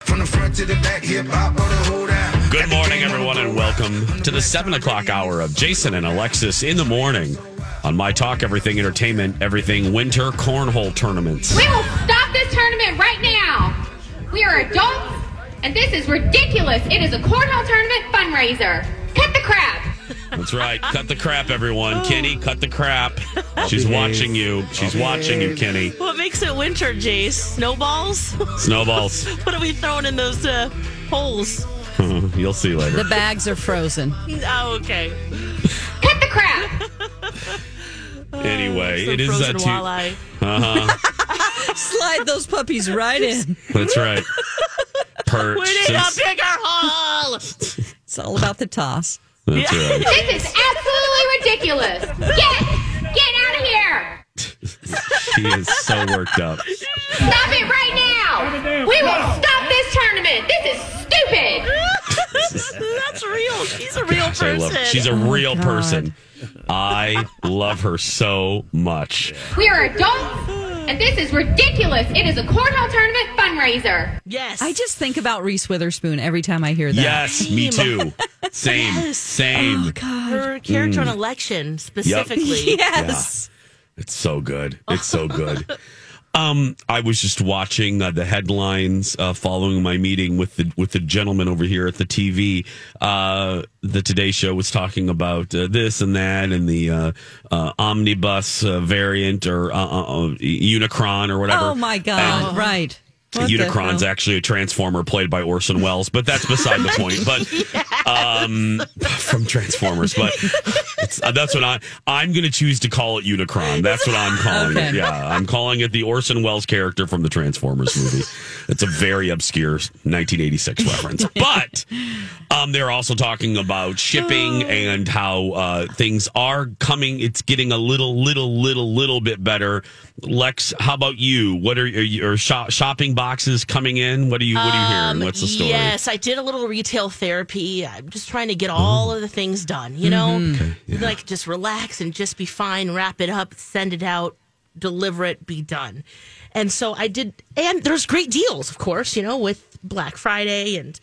From the front to the back, hip hop on the whole down. Good morning, everyone, and welcome to the 7 o'clock hour of Jason and Alexis in the morning on My Talk Everything Entertainment, Everything Winter Cornhole Tournaments. We will stop this tournament right now. We are adults, and this is ridiculous. It is a cornhole tournament fundraiser. Cut the crap. That's right. Cut the crap, everyone. Kenny, cut the crap. She's watching you. She's watching you, Kenny. What makes it winter, Jace? Snowballs? Snowballs. what are we throwing in those uh, holes? You'll see later. The bags are frozen. Oh, okay. Cut the crap. Anyway, Some it is frozen a two. walleye. Uh-huh. Slide those puppies right in. That's right. Perch. We need a since- bigger hole. It's all about the toss. That's right. This is absolutely ridiculous. Get, get out of here. She is so worked up. Stop it right now. We will stop this tournament. This is stupid. That's real. She's a real I person. love. She's a oh, real person. I love her so much. We are adults, and this is ridiculous. It is a cornhole tournament fundraiser. yes. I just think about Reese Witherspoon every time I hear that. Yes, me too. Same. Yes. Same. her character on Mm. election specifically. Yes. It's so good. It's so good. Um, I was just watching uh, the headlines uh, following my meeting with the with the gentleman over here at the TV. Uh, the Today Show was talking about uh, this and that, and the uh, uh, omnibus uh, variant or uh, uh, uh, Unicron or whatever. Oh my God! And- Right. What Unicron's actually a transformer played by Orson Welles, but that's beside the point. But um, from Transformers, but it's, uh, that's what I I'm going to choose to call it Unicron. That's what I'm calling Okay. it. Yeah, I'm calling it the Orson Welles character from the Transformers movie. It's a very obscure 1986 reference, but um, they're also talking about shipping and how uh, things are coming. It's getting a little, little, little, little bit better. Lex, how about you? What are your shop, shopping boxes coming in? What are you? What are you hearing? What's the story? Yes, I did a little retail therapy. I'm just trying to get all of the things done, you know? Mm-hmm. Like just relax and just be fine, wrap it up, send it out, deliver it, be done. And so I did, and there's great deals, of course, you know, with Black Friday and,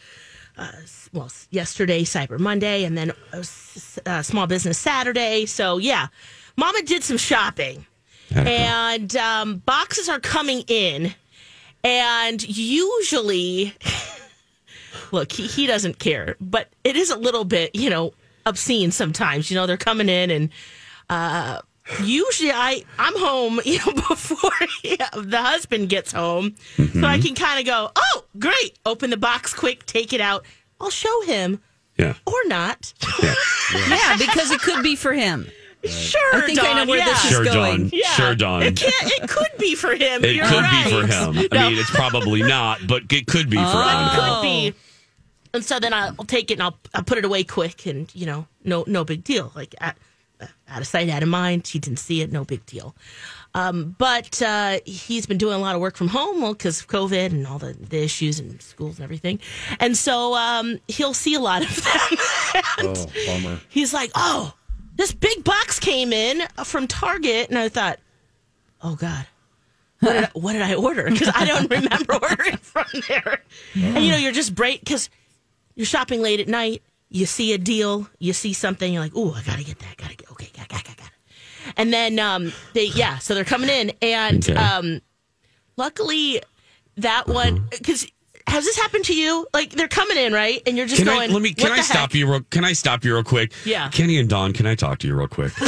uh, well, yesterday, Cyber Monday, and then uh, uh, Small Business Saturday. So, yeah, Mama did some shopping. And um, boxes are coming in. And usually, look, he, he doesn't care, but it is a little bit, you know, obscene sometimes. You know, they're coming in and uh, usually I, I'm home, you know, before the husband gets home. So I can kind of go, oh, great, open the box quick, take it out. I'll show him Yeah. or not. Yeah, because it could be for him. Sure, I think I know where yeah. this is Sure, going. Don. Sure, Don. It can't. It could be for him. It You're could right. be for him. I No. mean, it's probably not, but it could be for him. could be. And so then I'll take it and I'll, I'll put it away quick and, you know, no no big deal. Like at, out of sight, out of mind. He didn't see it, no big deal. Um, but uh, he's been doing a lot of work from home because of COVID and all the, the issues and schools and everything. And so um, he'll see a lot of them. And Oh, bummer. He's like, oh, this big box came in from Target. And I thought, oh, God. What did, I, what did I order? Because I don't remember ordering from there. And you know, you're just break because you're shopping late at night. You see a deal, you see something, you're like, "Oh, I gotta get that. Gotta get okay, got, got, got, got." it." And then um, they, yeah, so they're coming in, and Okay. um, luckily that one because has this happened to you? Like they're coming in, right? And you're just Can I going. let me? Can I stop heck?" you? Real, can I stop you real quick? Yeah. Kenny and Don, can I talk to you real quick? yeah,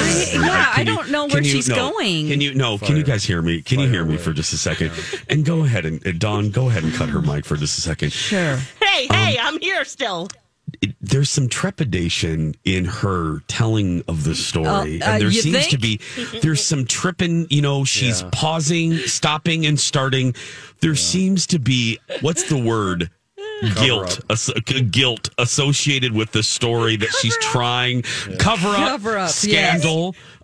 I Can don't know where you- she's no, going. Can you? No. Can you guys hear me? Can you hear me for just a second? And go ahead and, and Don, go ahead and cut her mic for just a second. Sure. Hey, hey, um, I'm here still. It, there's some trepidation in her telling of the story, Oh, uh, and there you seems to be there's some tripping. You know, she's pausing, stopping, and starting. There seems to be what's the word? Guilt, as- guilt associated with the story that she's trying cover up, Cover up, yes.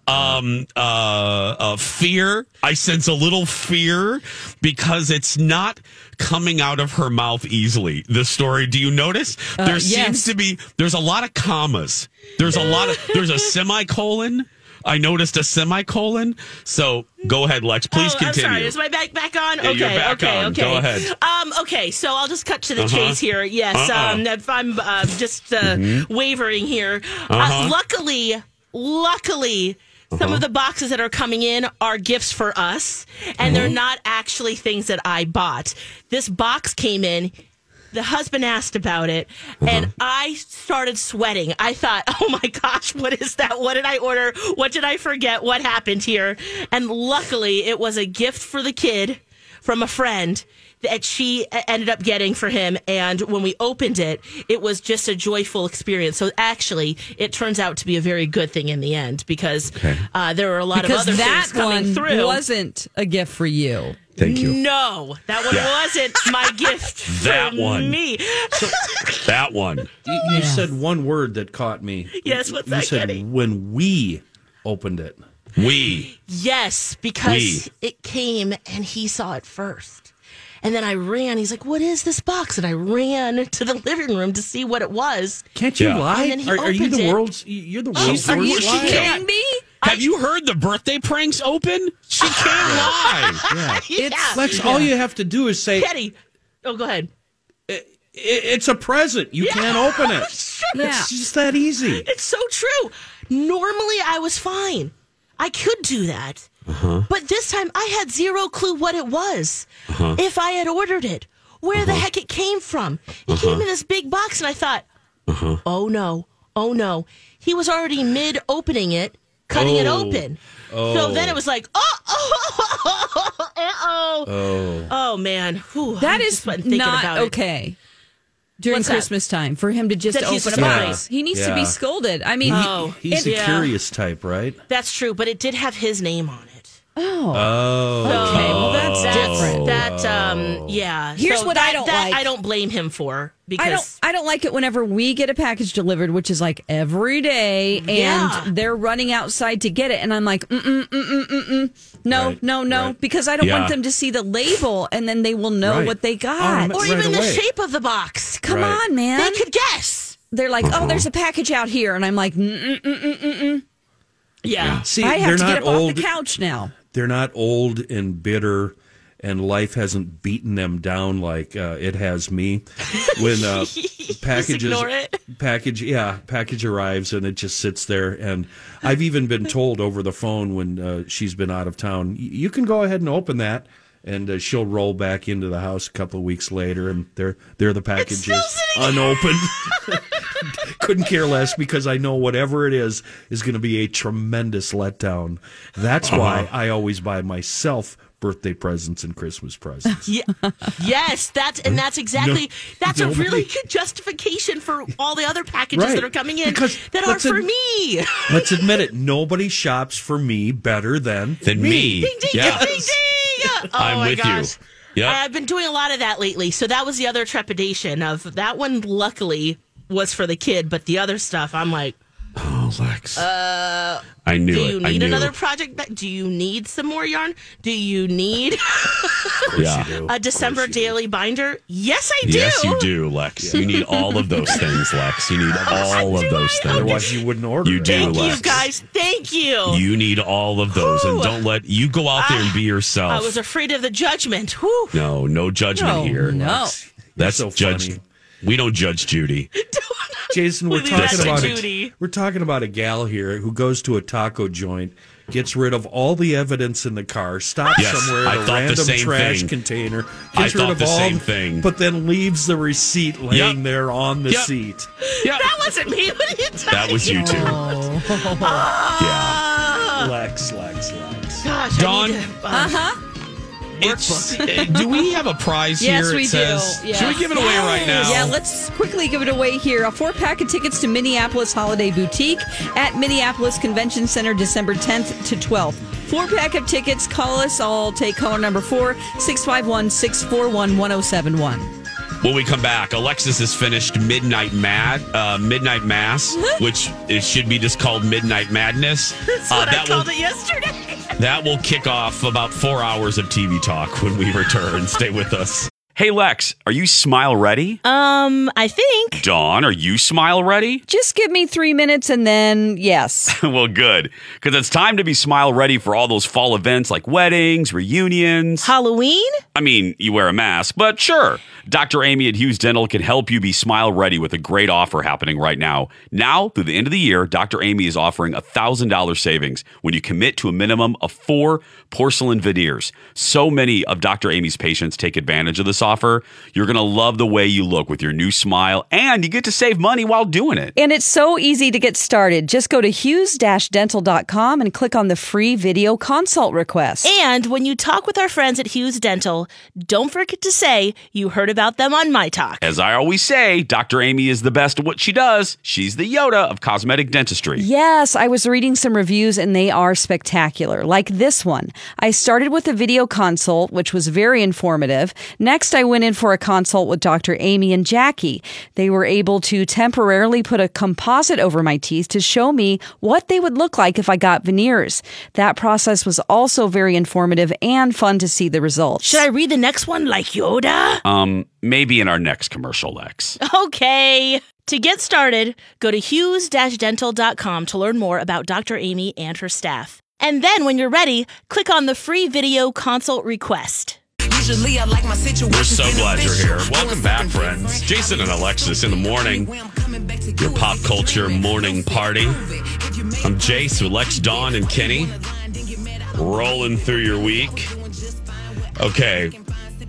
Um, uh, uh, fear. I sense a little fear because it's not coming out of her mouth easily. The story. Do you notice? there seems yes. to be. There's a lot of commas. There's a lot of. There's a semicolon. I noticed a semicolon. So go ahead, Lex. Please oh, continue. I'm sorry. Is my back back on? Yeah, okay, back okay, on. okay. Go ahead. Um, okay, so I'll just cut to the Uh-huh. chase here. Yes, Uh-uh. um, if I'm uh, just uh, wavering here. Uh-huh. Uh, luckily, Some Uh-huh. of the boxes that are coming in are gifts for us, and they're Uh-huh. not actually things that I bought. This box came in. The husband asked about it, and I started sweating. I thought, oh my gosh, what is that? What did I order? What did I forget? What happened here? And luckily, it was a gift for the kid from a friend that she e- ended up getting for him. And when we opened it, it was just a joyful experience. So actually, it turns out to be a very good thing in the end because uh, there were a lot Because of other that things coming one through. wasn't a gift for you. Thank you. No, that one Yeah. wasn't my gift for That one. me. That one. You, you said one word that caught me. Yes, what's you that, said Kenny? when we opened it. We. Yes, because it came and he saw it first. And then I ran. He's like, "What is this box?" And I ran to the living room to see what it was. Can't you Yeah. lie? And then he Are, are you the it. world's? You're the world's are you worst liar. kidding me? Have you heard the birthday pranks open? She can't lie. Yeah. Yeah, Lex, all you have to do is say Petty. Oh, go ahead. "I- it's a present. You can't open it. Yeah. It's just that easy. It's so true. Normally, I was fine. I could do that. But this time I had zero clue what it was. Uh-huh. If I had ordered it, where the heck it came from. It Uh-huh. came in this big box, and I thought, oh no, oh no. He was already mid opening it, cutting it Oh. open. So then it was like, oh, oh, oh, oh, oh, man. Whew, That I is just wasn't thinking not about it. okay. During What's that? Christmas time, for him to just That open a surprised. box, he needs to be scolded. I mean, Oh. he, He's it- a yeah. curious type, right? That's true, but it did have his name on it. Oh, Oh. okay. Well, that's different. That um yeah. Here's So what I that- don't that like. I don't blame him for because I don't. I don't like it whenever we get a package delivered, which is like every day, and Yeah. they're running outside to get it, and I'm like, mm mm mm mm mm mm. No, Right, no, no, right. because I don't Yeah. want them to see the label, and then they will know Right. what they got. Automa- or right even the away. shape of the box. Come Right. on, man. They could guess. They're like, Uh-huh. oh, there's a package out here, and I'm like, mm mm mm mm mm. mm. Yeah. See, I they're have to not get up old. off the couch now. They're not old and bitter, and life hasn't beaten them down like uh, it has me. When uh, packages, package, yeah, package arrives and it just sits there. And I've even been told over the phone when uh, she's been out of town, you can go ahead and open that. And uh, she'll roll back into the house a couple of weeks later, and there, there the packages still unopened. couldn't care less because I know whatever it is is going to be a tremendous letdown. That's why I always buy myself birthday presents and Christmas presents. Yeah. yes, that's and that's exactly that's a really good justification for all the other packages Right. that are coming in Because that are for ad- me. Let's admit it. Nobody shops for me better than Than me. ding ding yeah. ding ding ding. Oh I'm my with gosh. you. Yeah, I've been doing a lot of that lately. So that was the other trepidation of that one luckily was for the kid, but the other stuff I'm like, Oh, Lex. Uh, I knew do it. you I need knew. another project? That, do you need some more yarn? Do you need Yeah. a December daily binder? Yes, I do. Yes, you do, Lex. You need all of those things, Lex. You need all of those things. otherwise you wouldn't order. You it. do, Thank Lex. you guys. Thank you. You need all of those, and don't let you go out there and be yourself. I was afraid of the judgment. Whew. no, no judgment No, here. no. That's so judge. Funny. We don't judge Judy. Jason, we're talking about Judy. a, we're talking about a gal here who goes to a taco joint, gets rid of all the evidence in the car, stops Yes, somewhere I at a random trash thing. container, I gets rid thought of the all, same thing. but then leaves the receipt laying Yep. there on the Yep. seat. Yeah, That wasn't me. What are you talking that was you too. Ah, Lex, Lex, Lex. Gosh, Dawn? I need uh, huh. It's, do we have a prize here? Yes, we it says. do. Yeah. Should we give it away right now? Yeah, let's quickly give it away here. A four pack of tickets to Minneapolis Holiday Boutique at Minneapolis Convention Center December 10th to 12th. Four pack of tickets. Call us. I'll take caller number four, 651 641 1071. When we come back, Alexis has finished Midnight Mad, uh, Midnight Mass, which it should be just called Midnight Madness. That's Uh, what I that will called it yesterday. That will kick off about four hours of TV talk when we return. Stay with us. Hey Lex, are you smile ready? Um, I think. Dawn, are you smile ready? Just give me three minutes and then, yes. well, good, because it's time to be smile ready for all those fall events like weddings, reunions. Halloween? I mean, you wear a mask, but sure. Dr. Amy at Hughes Dental can help you be smile ready with a great offer happening right now. Now, through the end of the year, Dr. Amy is offering $1,000 savings when you commit to a minimum of four porcelain veneers. So many of Dr. Amy's patients take advantage of this offer. You're going to love the way you look with your new smile, and you get to save money while doing it. And it's so easy to get started. Just go to hughes-dental.com and click on the free video consult request. And when you talk with our friends at Hughes Dental, don't forget to say you heard about them on My Talk. As I always say, Dr. Amy is the best at what she does. She's the Yoda of cosmetic dentistry. Yes, I was reading some reviews and they are spectacular, like this one. I started with a video consult, which was very informative. Next, I went in for a consult with Dr. Amy and Jackie. They were able to temporarily put a composite over my teeth to show me what they would look like if I got veneers. That process was also very informative and fun to see the results. Should I read the next one like Yoda? Um, maybe in our next commercial, Lex. Okay. To get started, go to hughes-dental.com to learn more about Dr. Amy and her staff. And then when you're ready, click on the free video consult request. Usually I like my situation. We're so glad you're here. Welcome back, friends. Jason and Alexis in the morning. Your pop culture morning party. I'm Jace with Lex, Dawn, and Kenny. rolling through your week. Okay,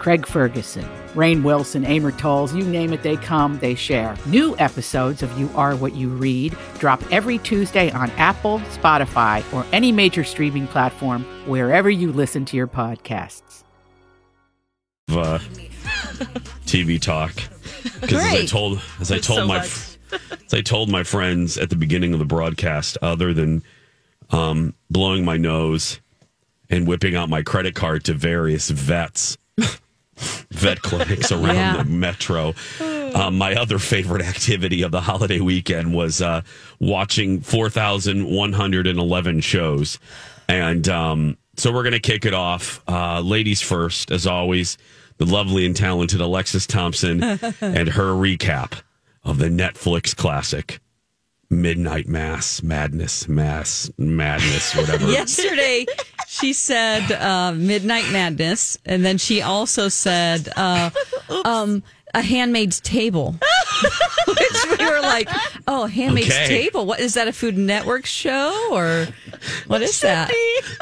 Craig Ferguson, Rainn Wilson, Amor Towles, you name it, they come, they share. New episodes of You Are What You Read drop every Tuesday on Apple, Spotify, or any major streaming platform wherever you listen to your podcasts. uh, TV talk because as I told as I told so my much. as I told my friends at the beginning of the broadcast, other than um, blowing my nose and whipping out my credit card to various vets, vet clinics around Yeah. the metro. Um, my other favorite activity of the holiday weekend was uh, watching 4,111 shows. And um, so we're going to kick it off. Uh, ladies first, as always, the lovely and talented Alexis Thompson and her recap of the Netflix classic. Midnight Mass, Madness, Mass, Madness, whatever. Yesterday, she said uh, Midnight Madness, and then she also said uh, um, A Handmaid's Table. Which we were like, oh, Handmaid's Okay. Table. What is that? A Food Network show or what is that?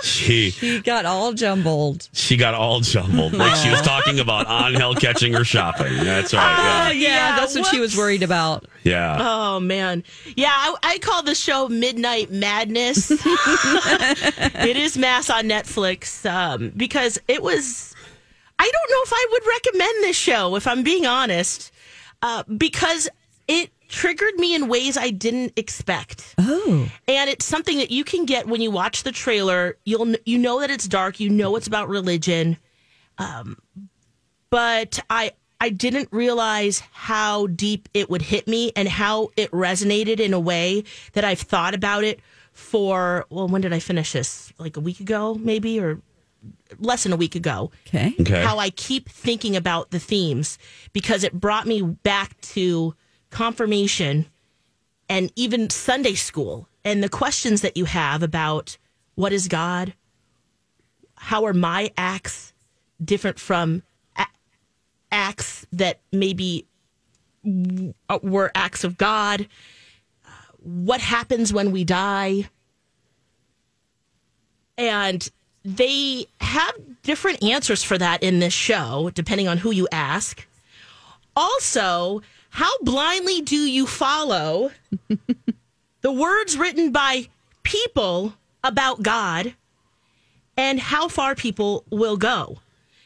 She She got all jumbled. she got all jumbled. Like she was talking about Angel catching her shopping. That's right. Oh, yeah, yeah, that's what she was worried about. Yeah. Yeah. Oh man, yeah, I, I call the show Midnight Madness. it is mass on Netflix um, because it was. I don't know if I would recommend this show if I'm being honest, uh, because it triggered me in ways I didn't expect. Oh, and it's something that you can get when you watch the trailer. You'll you know that it's dark. You know it's about religion, um, but I I didn't realize how deep it would hit me and how it resonated in a way that I've thought about it for. Well, when did I finish this? Like a week ago, maybe, or less than a week ago okay. Okay. how I keep thinking about the themes because it brought me back to confirmation and even Sunday school and the questions that you have about what is God? How are my acts different from a- acts that maybe w- were acts of God? Uh, What happens when we die? And they have different answers for that in this show, depending on who you ask. Also, how blindly do you follow the words written by people about God and how far people will go?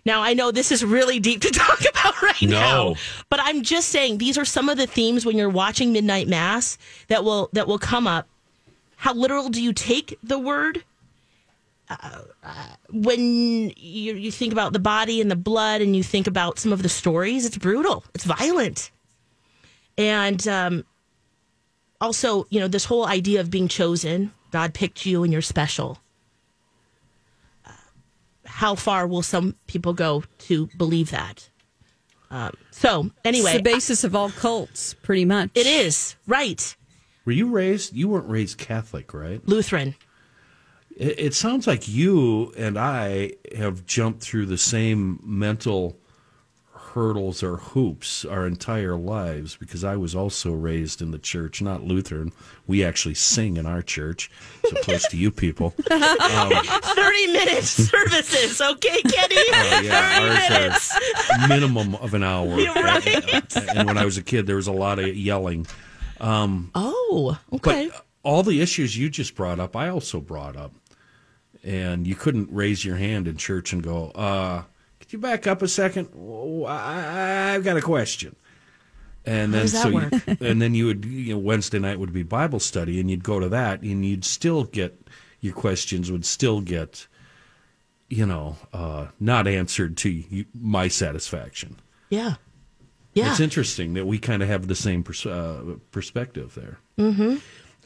Now, I know this is really deep to talk about right No. now, but I'm just saying these are some of the themes when you're watching Midnight Mass that will that will come up. How literal do you take the word? When you, you think about the body and the blood and you think about some of the stories, it's brutal, it's violent. And um, also, you know, this whole idea of being chosen, God picked you and you're special. Uh, how far will some people go to believe that? Um, so, anyway, it's the basis of all cults, pretty much. it is, right? Were you raised? You weren't raised Catholic, right? Lutheran. It, it sounds like you and I have jumped through the same mental hurdles or hoops our entire lives because I was also raised in the church, not Lutheran. We actually sing in our church, so close to you people. 30 minute services, okay, Kenny? Uh, yeah, 30 ours minutes. minimum of an hour. Right. And when I was a kid, there was a lot of yelling. Oh, okay. But all the issues you just brought up, I also brought up. And you couldn't raise your hand in church and go, uh, could you back up a second? I, I've got a question. And then so, you- and then you would, you know, Wednesday night would be Bible study, and you'd go to that, and you'd still get your questions would still get, you know, uh, not answered to you, my satisfaction. Yeah. Yeah. It's interesting that we kind of have the same pers- uh, perspective there. Mm-hmm.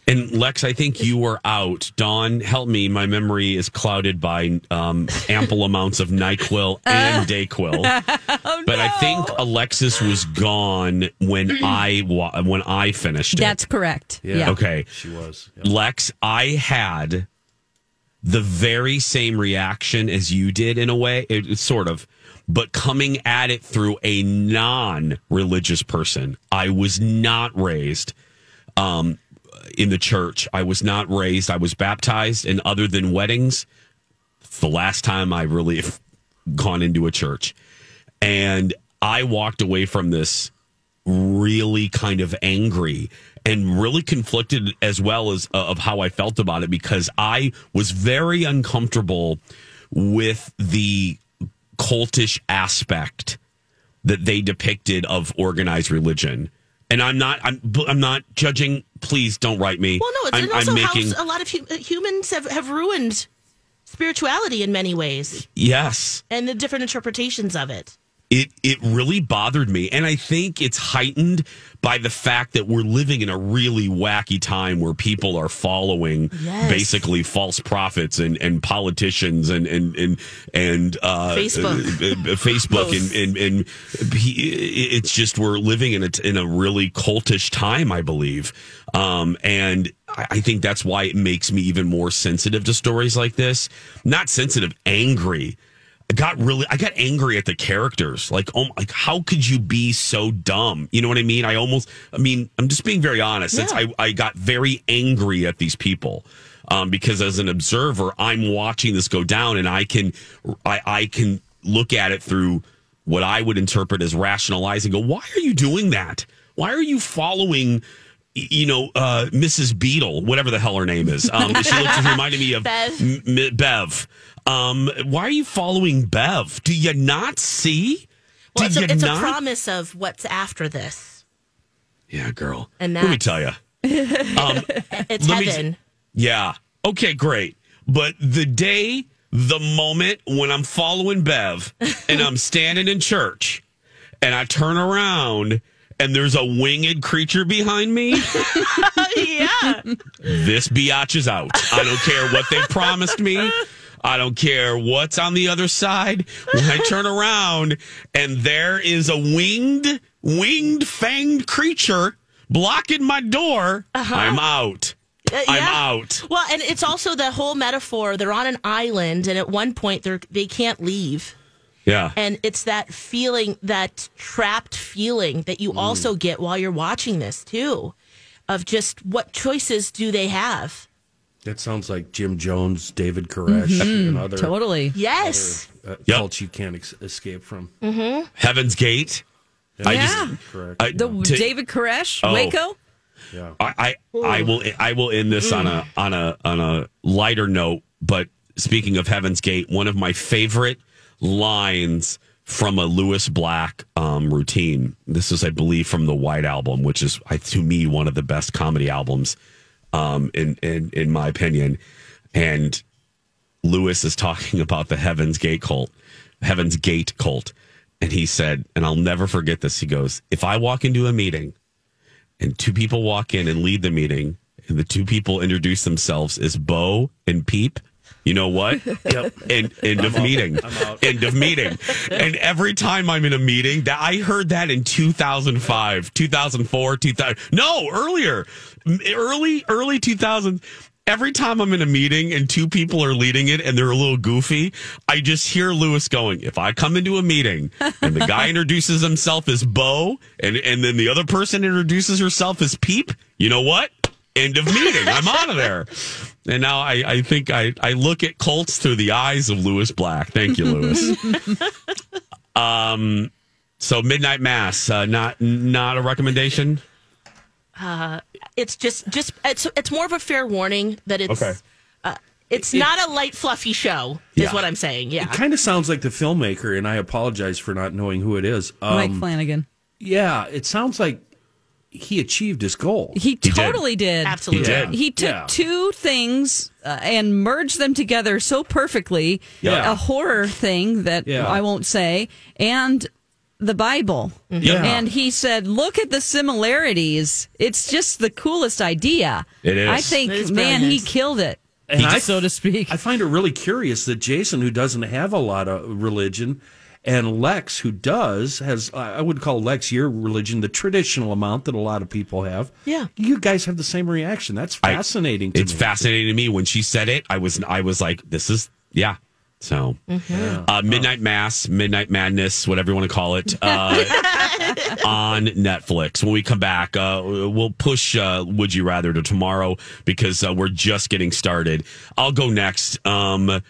And Lex, I think you were out. Dawn, help me. My memory is clouded by um, ample amounts of Nyquil and Dayquil. but I think Alexis was gone when I wa- when I finished it. That's correct. Yeah. Okay. She was. Lex, I had the very same reaction as you did in a way, it, it's sort of, but coming at it through a non religious person. I was not raised um, in the church. I was not raised. I was baptized, and other than weddings, the last time I really gone into a church. And I walked away from this really kind of angry and really conflicted as well as uh, of how I felt about it because I was very uncomfortable with the cultish aspect that they depicted of organized religion. And I'm not I'm I'm not judging. Please don't write me. Well, no, it's I'm, and also I'm making how a lot of hu- uh, humans have, have ruined spirituality in many ways yes. and the different interpretations of it. It it really bothered me and i think it's heightened by the fact that we're living in a really wacky time where people are following Yes. basically false prophets and, and politicians and and and, and uh, Facebook. uh, uh, Facebook and, and and it's just we're living in a in a really cultish time, I believe, um, and I think that's why it makes me even more sensitive to stories like this. Not sensitive, angry. I got really, I got angry at the characters. Like, oh, like how could you be so dumb? You know what I mean? I almost, I mean, I'm just being very honest. It's, I, I got very angry at these people. Um, because as an observer, I'm watching this go down, and I can, I, I can look at it through what I would interpret as rationalizing. Go, why are you doing that? Why are you following? You know, uh, Mrs. Beadle, whatever the hell her name is. Um, she looks, reminded me of Bev. M- Bev. Um, why are you following Bev? Do you not see? Well, Did it's, a, it's a promise of what's after this. Yeah, girl. And let me tell you. Um, It's Let me- heaven. yeah. Okay, great. But the day, the moment when I'm following Bev and I'm standing in church and I turn around and there's a winged creature behind me, yeah. this biatch is out. I don't care what they promised me. I don't care what's on the other side. When I turn around and there is a winged, winged, fanged creature blocking my door, I'm out. Uh, I'm out. Well, and it's also the whole metaphor. They're on an island, and at one point, they're they can't leave. Yeah. And it's that feeling, that trapped feeling that Mm. you also get while you're watching this too, of just what choices do they have? That sounds like Jim Jones, David Koresh, and other, Totally. Yes. uh, Yep. cults you can't ex- escape from. Mm-hmm. Heaven's Gate. I Yeah. just Correct. I, The to- David Koresh, Oh. Waco. yeah. I, I I will I will end this on a on a on a lighter note. But speaking of Heaven's Gate, one of my favorite lines from a Lewis Black um, routine. This is, I believe, from the White Album, which is to me one of the best comedy albums um, in in in my opinion. And Lewis is talking about the Heaven's Gate cult, Heaven's Gate cult. And he said, and I'll never forget this. He goes, If I walk into a meeting and two people walk in and lead the meeting, and the two people introduce themselves as Bo and Peep, you know what? Yep. End, end of out. meeting. End of meeting. And every time I'm in a meeting, that I heard that in 2005, 2004, 2000. No, earlier, early, early 2000s. Every time I'm in a meeting and two people are leading it and they're a little goofy, I just hear Lewis going, if I come into a meeting and the guy introduces himself as Bo and, and then the other person introduces herself as Peep, you know what? End of meeting. I'm out of there. And now I, I think I, I look at Colts through the eyes of Lewis Black. Thank you, Lewis. um, so Midnight Mass, uh, not not a recommendation. It's just just it's it's more of a fair warning that it's Okay. uh, it's not a light fluffy show. Is Yeah. what I'm saying. Yeah. It kind of sounds like the filmmaker, and I apologize for not knowing who it is. Um, Mike Flanagan. Yeah, it sounds like he achieved his goal. He did. totally did. Absolutely. He did. He took Yeah. two things uh, and merged them together so perfectly. Yeah. A horror thing that Yeah. I won't say, and the Bible. Mm-hmm. Yeah. And he said, "Look at the similarities. It's just the coolest idea." It is. I think, It is man, he killed it, And I- so to speak. I find it really curious that Jason, who doesn't have a lot of religion, and Lex, who does, has, I would call Lex your religion, the traditional amount that a lot of people have. Yeah. You guys have the same reaction. That's I- fascinating to It's me. fascinating to me when she said it. I was I was like, this is yeah. So, uh, Midnight Mass, Midnight Madness, whatever you want to call it, uh, on Netflix. When we come back, uh, we'll push uh, Would You Rather to tomorrow because uh, we're just getting started. I'll go next. Um,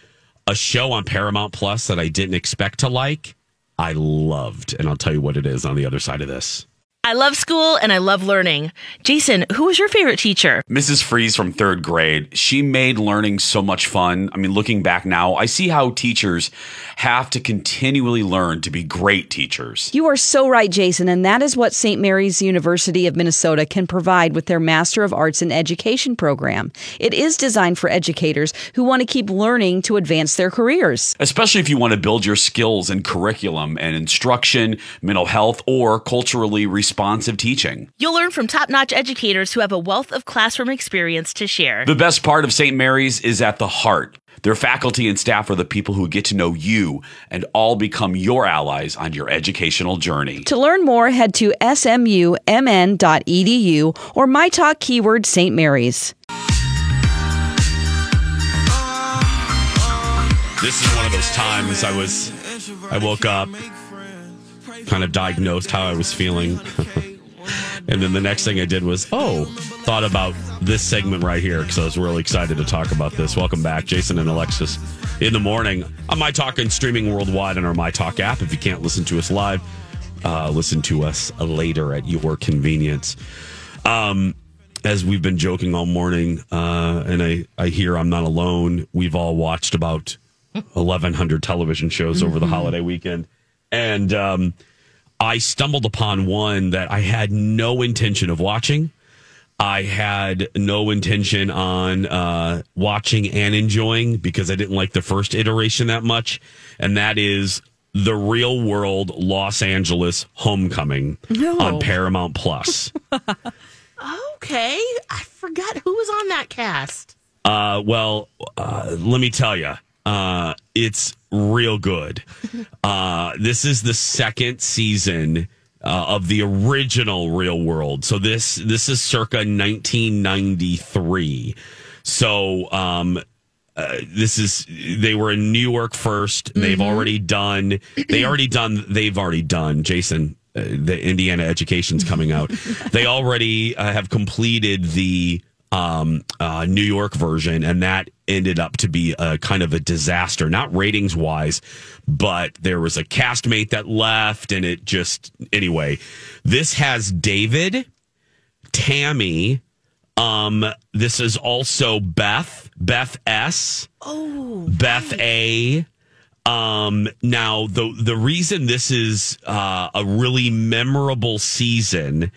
a show on Paramount Plus that I didn't expect to like, I loved, and I'll tell you what it is on the other side of this. I love school and I love learning. Jason, who was your favorite teacher? Mrs. Freeze from third grade, she made learning so much fun. I mean, looking back now, I see how teachers have to continually learn to be great teachers. You are so right, Jason, and that is what St. Mary's University of Minnesota can provide with their Master of Arts in Education program. It is designed for educators who want to keep learning to advance their careers. Especially if you want to build your skills in curriculum and instruction, mental health, or culturally responsive teaching. You'll learn from top notch educators who have a wealth of classroom experience to share. The best part of St. Mary's is at the heart. Their faculty and staff are the people who get to know you and all become your allies on your educational journey. To learn more, head to smumn.edu or my talk keyword St. Mary's. This is one of those times I was, I woke up, kind of diagnosed how I was feeling. and then the next thing I did was, oh, thought about this segment right here because I was really excited to talk about this. Welcome back, Jason and Alexis, in the morning on My Talk and streaming worldwide on our My Talk app. If you can't listen to us live, uh, listen to us later at your convenience. Um, as we've been joking all morning, uh, and I, I hear I'm not alone, we've all watched about 1,100 television shows over the holiday weekend. And um, I stumbled upon one that I had no intention of watching. I had no intention on uh, watching and enjoying because I didn't like the first iteration that much. And that is The Real World Los Angeles Homecoming on Paramount Plus. Okay, I forgot who was on that cast. Uh, well, uh, let me tell you, uh, it's real good. Uh, this is the second season uh, of the original Real World. So this this is circa 1993. So um, uh, this is they were in New York 1st They've already done. They already done. They've already done. Jason, uh, the Indiana Education's coming out. they already uh, have completed the um, uh, New York version, and that ended up to be a kind of a disaster, not ratings wise, but there was a castmate that left, and it just anyway. This has David, Tammy. Um, this is also Beth, Beth S. Oh, Beth A. Um, now the the reason this is uh, a really memorable season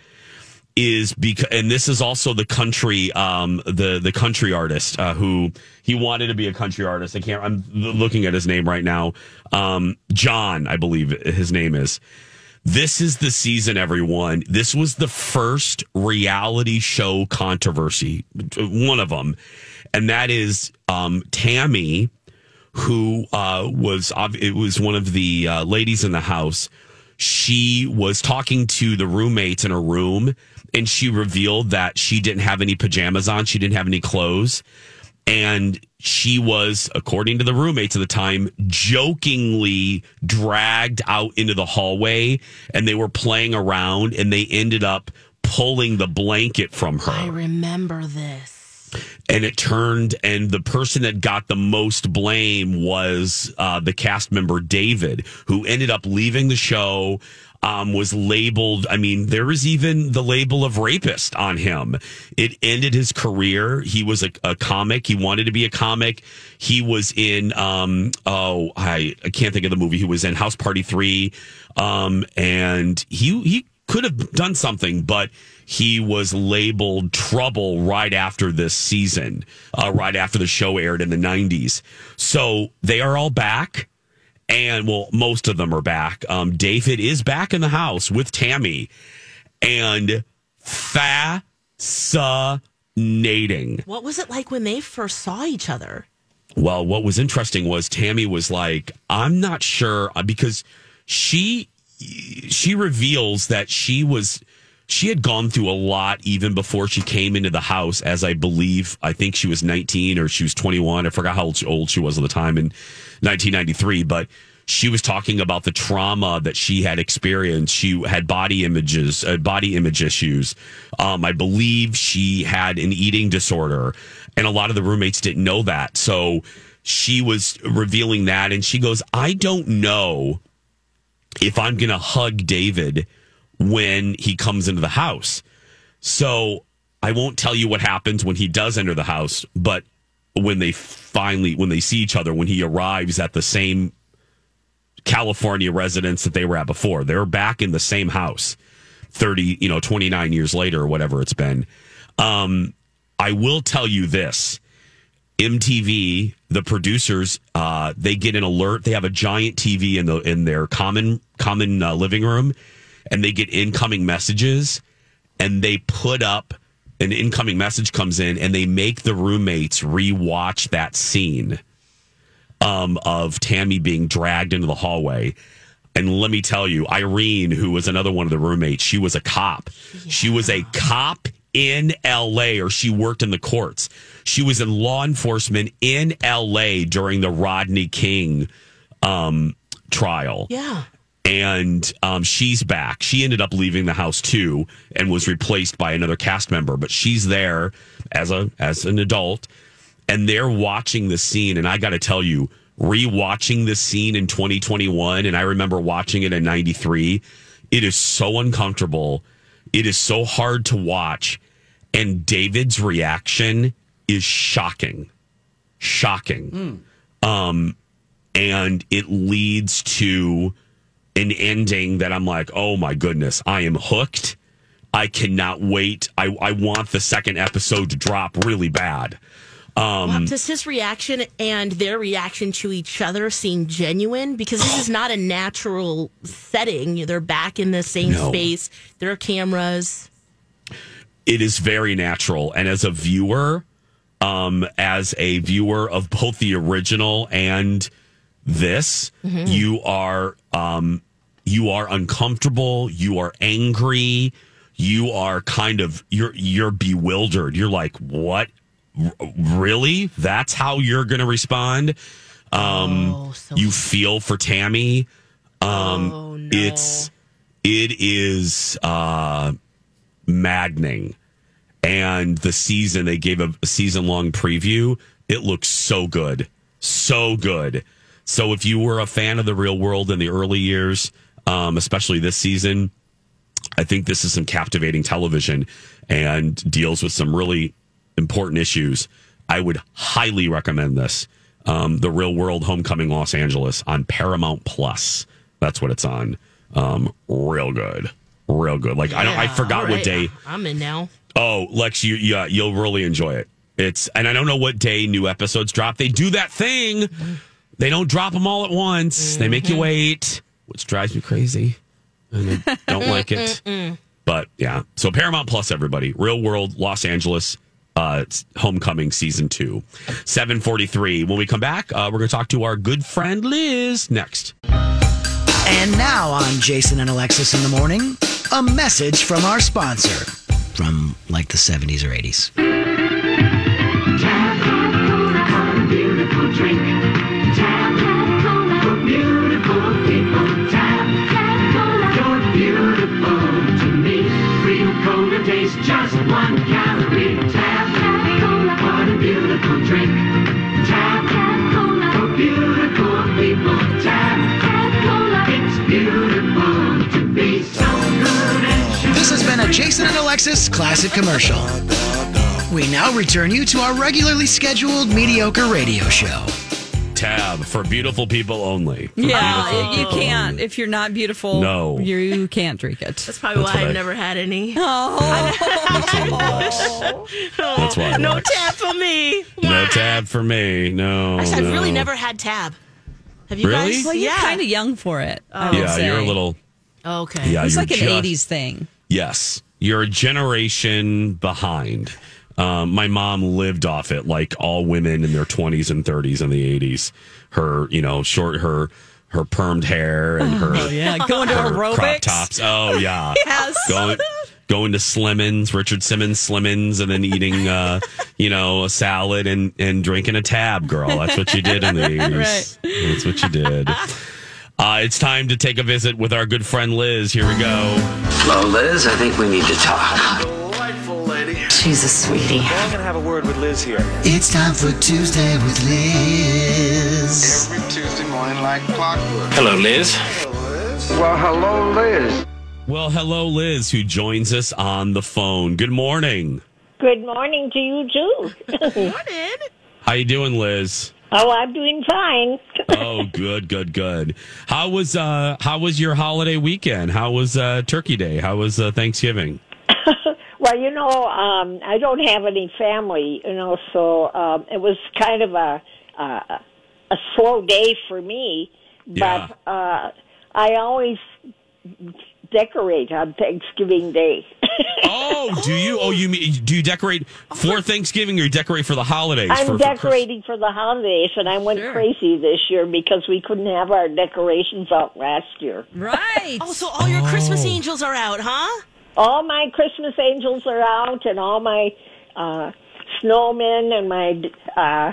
is because, and this is also the country, um, the the country artist uh, who he wanted to be a country artist. I can't. I'm looking at his name right now. Um, John, I believe his name is. This is the season, everyone. This was the first reality show controversy, one of them, and that is um, Tammy, who uh, was it was one of the uh, ladies in the house. She was talking to the roommates in a room, and she revealed that she didn't have any pajamas on. She didn't have any clothes. And she was, according to the roommates at the time, jokingly dragged out into the hallway and they were playing around and they ended up pulling the blanket from her I remember this. and it turned and the person that got the most blame was uh, the cast member david who ended up leaving the show um, was labeled i mean there was even the label of rapist on him. It ended his career. He was a, a comic. He wanted to be a comic. He was in um, oh I, I can't think of the movie he was in house party 3 um, and he he could have done something, but he was labeled trouble right after this season, uh, right after the show aired in the 90s. So they are all back. And well, most of them are back. Um, David is back in the house with Tammy and fascinating. What was it like when they first saw each other? Well, what was interesting was Tammy was like, I'm not sure uh, because she she reveals that she was she had gone through a lot even before she came into the house as I believe I think she was 19 or she was 21 I forgot how old she- was at the time in 1993 but she was talking about the trauma that she had experienced. She had body images uh, body image issues. Um, I believe she had an eating disorder and a lot of the roommates didn't know that. So she was revealing that and she goes I don't know if I'm going to hug David when he comes into the house. So I won't tell you what happens when he does enter the house, but when they finally when they see each other when he arrives at the same California residence that they were at before. They're back in the same house 30, you know, 29 years later or whatever it's been. Um I will tell you this. MTV, the producers, uh, they get an alert. They have a giant TV in the in their common common uh, living room, and they get incoming messages, and they put up an incoming message comes in, and they make the roommates rewatch that scene um, of Tammy being dragged into the hallway. And let me tell you, Irene, who was another one of the roommates, she was a cop. She was a cop in LA, or she worked in the courts. She was in law enforcement in LA during the Rodney King um, trial. Yeah. And um, she's back. She ended up leaving the house too, and was replaced by another cast member. But she's there as a as an adult, and they're watching the scene. And I got to tell you, rewatching this scene in 2021, and I remember watching it in '93. It is so uncomfortable. It is so hard to watch, and David's reaction is shocking, shocking. Um, and it leads to an ending that I'm like, oh my goodness, I am hooked. I cannot wait. I, I want the second episode to drop really bad. Um, Well, does his reaction and their reaction to each other seem genuine? Because this is not a natural setting. They're back in the same No. space. There are cameras. it is very natural. And as a viewer, um, as a viewer of both the original and this, you are um, you are uncomfortable. You are angry. You are kind of you're you're bewildered. You're like, what? R- really? That's how you're going to respond? Um, you feel for Tammy. Um, It's it is uh, maddening and the season they gave a, season long preview it looks so good so good so if you were a fan of the real world in the early years um, especially this season i think this is some captivating television and deals with some really important issues i would highly recommend this um, the real world homecoming los angeles on paramount plus that's what it's on um, real good real good like i don't i forgot all what day I'm in now. Oh, Lex, you yeah, you'll really enjoy it. It's and I don't know what day new episodes drop. They do that thing. They don't drop them all at once. They make you wait, which drives me crazy. And I don't like it. But yeah, so Paramount Plus, everybody, Real World, Los Angeles, uh, Homecoming season two, seven forty three. When we come back, uh, we're going to talk to our good friend Liz next. And now on Jason and Alexis in the morning, a message from our sponsor from like the 70s or 80s. Jason and Alexis classic commercial. We now return you to our regularly scheduled mediocre radio show. tab for beautiful people only. For Yeah, you can't. only. If you're not beautiful, No. you, you can't drink it. That's probably That's why I've I- never had any. Oh, That's why. no Lex. tab for me. No tab for me. No. Actually, I've really never had tab. Have you Really? guys? Well, you're yeah. kind of young for it. I oh. would Yeah, say. you're a little. Okay. Yeah, It's like an just- '80s thing. Yes, you're a generation behind. Um, my mom lived off it, like all women in their 20s and 30s in the 80s. Her, you know, short her her permed hair and her Oh yeah, going to her crop aerobics. tops. Oh yeah, Yes. going going to Slimmons, Richard Simmons Slimmons, and then eating, uh, you know, a salad and and drinking a tab, girl. That's what you did in the 80s. Right. That's what you did. Uh, it's time to take a visit with our good friend Liz. Here we go. Hello, Liz. I think we need to talk. Delightful lady. She's a sweetie. Well, I'm gonna have a word with Liz here. It's time for Tuesday with Liz. Every Tuesday morning, like clockwork. Hello, Liz. Hello, Liz. Well, hello, Liz. Well, hello, Liz, who joins us on the phone. Good morning. Good morning to you too. Morning. How you doing, Liz? oh, I'm doing fine. Oh, good, good, good. How was uh how was your holiday weekend? How was uh Turkey Day? How was uh, Thanksgiving? Well, you know, um, I don't have any family, you know, so um, it was kind of a uh, a slow day for me. Yeah. But uh, I always decorate on Thanksgiving Day. Oh, do you? Oh, you mean do you decorate for Thanksgiving or you decorate for the holidays? I'm for, for Chris- decorating for the holidays, and I went crazy this year because we couldn't have our decorations out last year. Right. Oh, so all your Christmas Oh. angels are out, huh? all my Christmas angels are out, and all my uh, snowmen and my uh,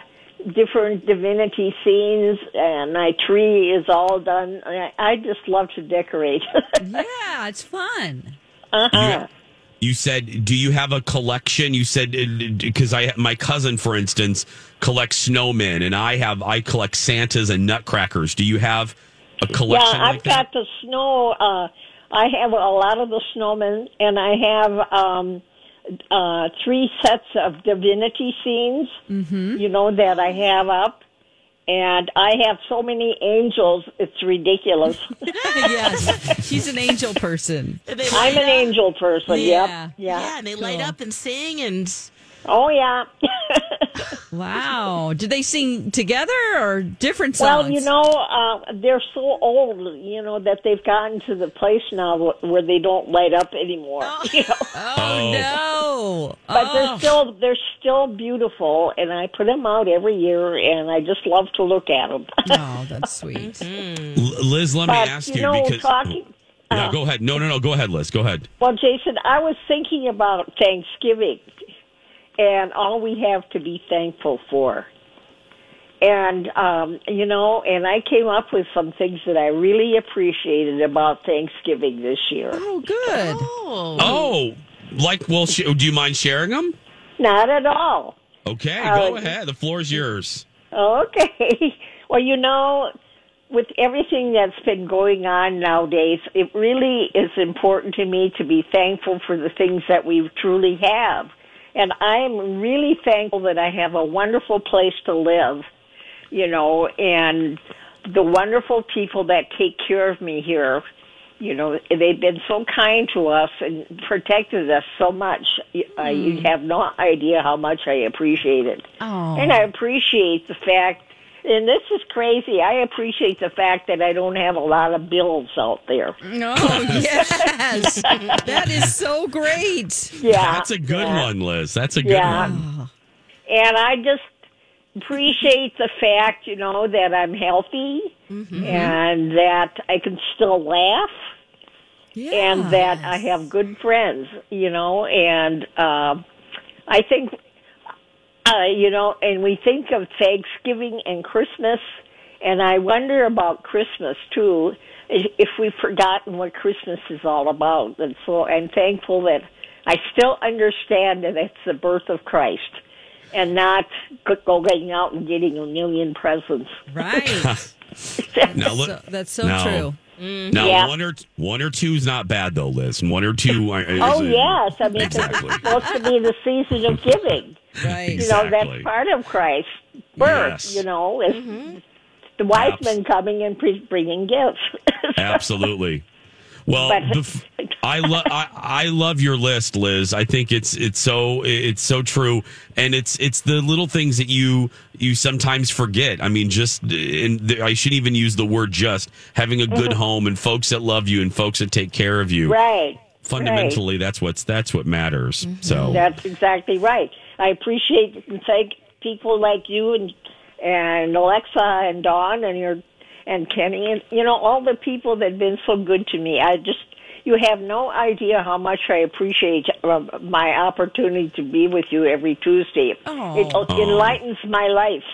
different divinity scenes, and my tree is all done. I, I just love to decorate. yeah, it's fun. uh-huh. You said, do you have a collection? You said because I my cousin, for instance, collects snowmen, and I have I collect Santas and Nutcrackers. Do you have a collection Yeah, I've that? got the snow. Uh, I have a lot of the snowmen, and I have um, uh, three sets of divinity scenes. Mm-hmm. You know that I have up, and I have so many angels. It's ridiculous. yes, she's an angel person. I'm light an angel person. Yeah. Yep. Yeah. Yeah, and they light up and sing and Oh yeah. Wow. Did they sing together or different songs? well, you know, uh, they're so old, you know, that they've gotten to the place now where they don't light up anymore. You know? Oh, no. But Oh. they're still they're still beautiful, and I put them out every year, and I just love to look at them. Oh, that's sweet. L- Liz, let me ask you you, know, because talking. yeah, uh, go ahead. No, no, no. Go ahead, Liz. Go ahead. Well, Jason, I was thinking about Thanksgiving and all we have to be thankful for. And, um, you know, and I came up with some things that I really appreciated about Thanksgiving this year. Oh, good. oh, Oh, like, well, sh- do you mind sharing them? Not at all. Okay, Uh, go ahead. The floor is yours. Okay. Well, you know, with everything that's been going on nowadays, it really is important to me to be thankful for the things that we truly have. And I'm really thankful that I have a wonderful place to live, you know, and the wonderful people that take care of me here. You know, they've been so kind to us and protected us so much. Uh, you have no idea how much I appreciate it. Oh. And I appreciate the fact, and this is crazy, I appreciate the fact that I don't have a lot of bills out there. No, yes. that is so great. Yeah. That's a good yeah. one, Liz. That's a good Yeah. one. And I just appreciate the fact, you know, that I'm healthy and that I can still laugh and that I have good friends, you know, and uh, I think, uh, you know, and we think of Thanksgiving and Christmas, and I wonder about Christmas too, if we've forgotten what Christmas is all about. And so I'm thankful that I still understand that it's the birth of Christ and not go- going out and getting a million presents. Right. Now look, So, that's so now- true. Now Yeah. one or one or two is not bad though, Liz. One or two. are- is Oh a- yes, I mean exactly. it's supposed to be the season of giving. Right. You know that's part of Christ's birth. Yes. You know, is the wise men coming and pre- bringing gifts. Absolutely. Well, But- bef- I love I, I love your list, Liz. I think it's it's so it's so true, and it's it's the little things that you you sometimes forget. I mean, just and the, I shouldn't even use the word just having a good Mhm. home and folks that love you and folks that take care of you. right. Fundamentally, that's what's that's what matters. So That's exactly right. I appreciate and thank people like you and and Alexa and Don and your and Kenny and you know all the people that have been so good to me. I just you have no idea how much I appreciate uh, my opportunity to be with you every Tuesday. It enlightens my life.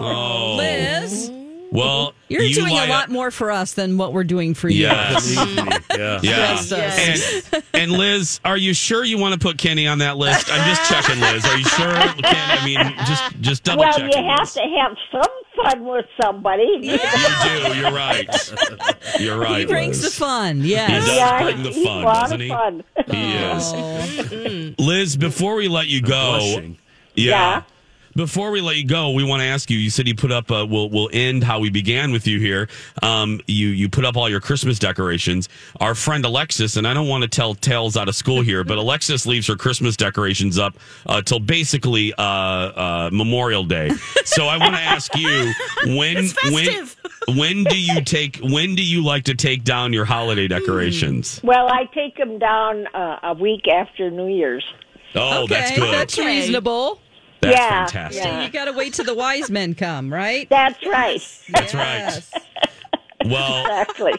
Oh. Liz, well, you're you doing light a up- uh, lot more for us than what we're doing for you. Yes. yeah. Yes, yes. And, and Liz, are you sure you want to put Kenny on that list? I'm just checking, Liz. Are you sure? Ken, I mean, just just double well, check. Well, you have to have some fun with somebody. You do. You're right. You're right. He brings Liz. the fun. Yes. He does Yeah, bring the he's fun, a lot doesn't of he? fun. He is. Liz, before we let you go, yeah. Yeah. Before we let you go, we want to ask you. You said you put up. Uh, we'll we'll end how we began with you here. Um, you you put up all your Christmas decorations. Our friend Alexis, and I don't want to tell tales out of school here, but Alexis leaves her Christmas decorations up uh, till basically uh, uh, Memorial Day. So I want to ask you when when when do you take when do you like to take down your holiday decorations? Well, I take them down uh, a week after New Year's. Oh, that's good. That's reasonable. That's Yeah, fantastic. yeah. You got to wait till the wise men come, right? That's right. That's right. Well, Exactly.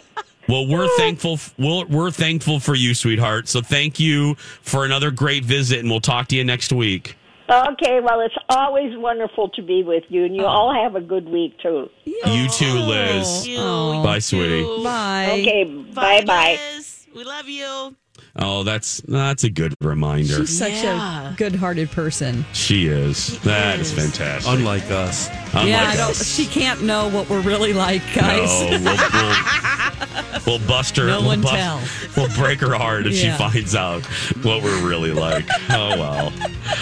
well, we're thankful. We're, we're thankful for you, sweetheart. So thank you for another great visit, and we'll talk to you next week. Okay, well, it's always wonderful to be with you, and Oh. you all have a good week, too. You too, Liz. Oh. Bye, sweetie. Bye. Okay, bye bye. Liz. We love you. Oh, that's that's a good reminder. She's such Yeah. a good-hearted person. She is. That is fantastic. Unlike us. Unlike yeah, I don't, us. she can't know what we're really like, guys. No, we'll, we'll, we'll bust her. No we'll one bust- tell. We'll break her heart if Yeah. she finds out what we're really like. Oh well.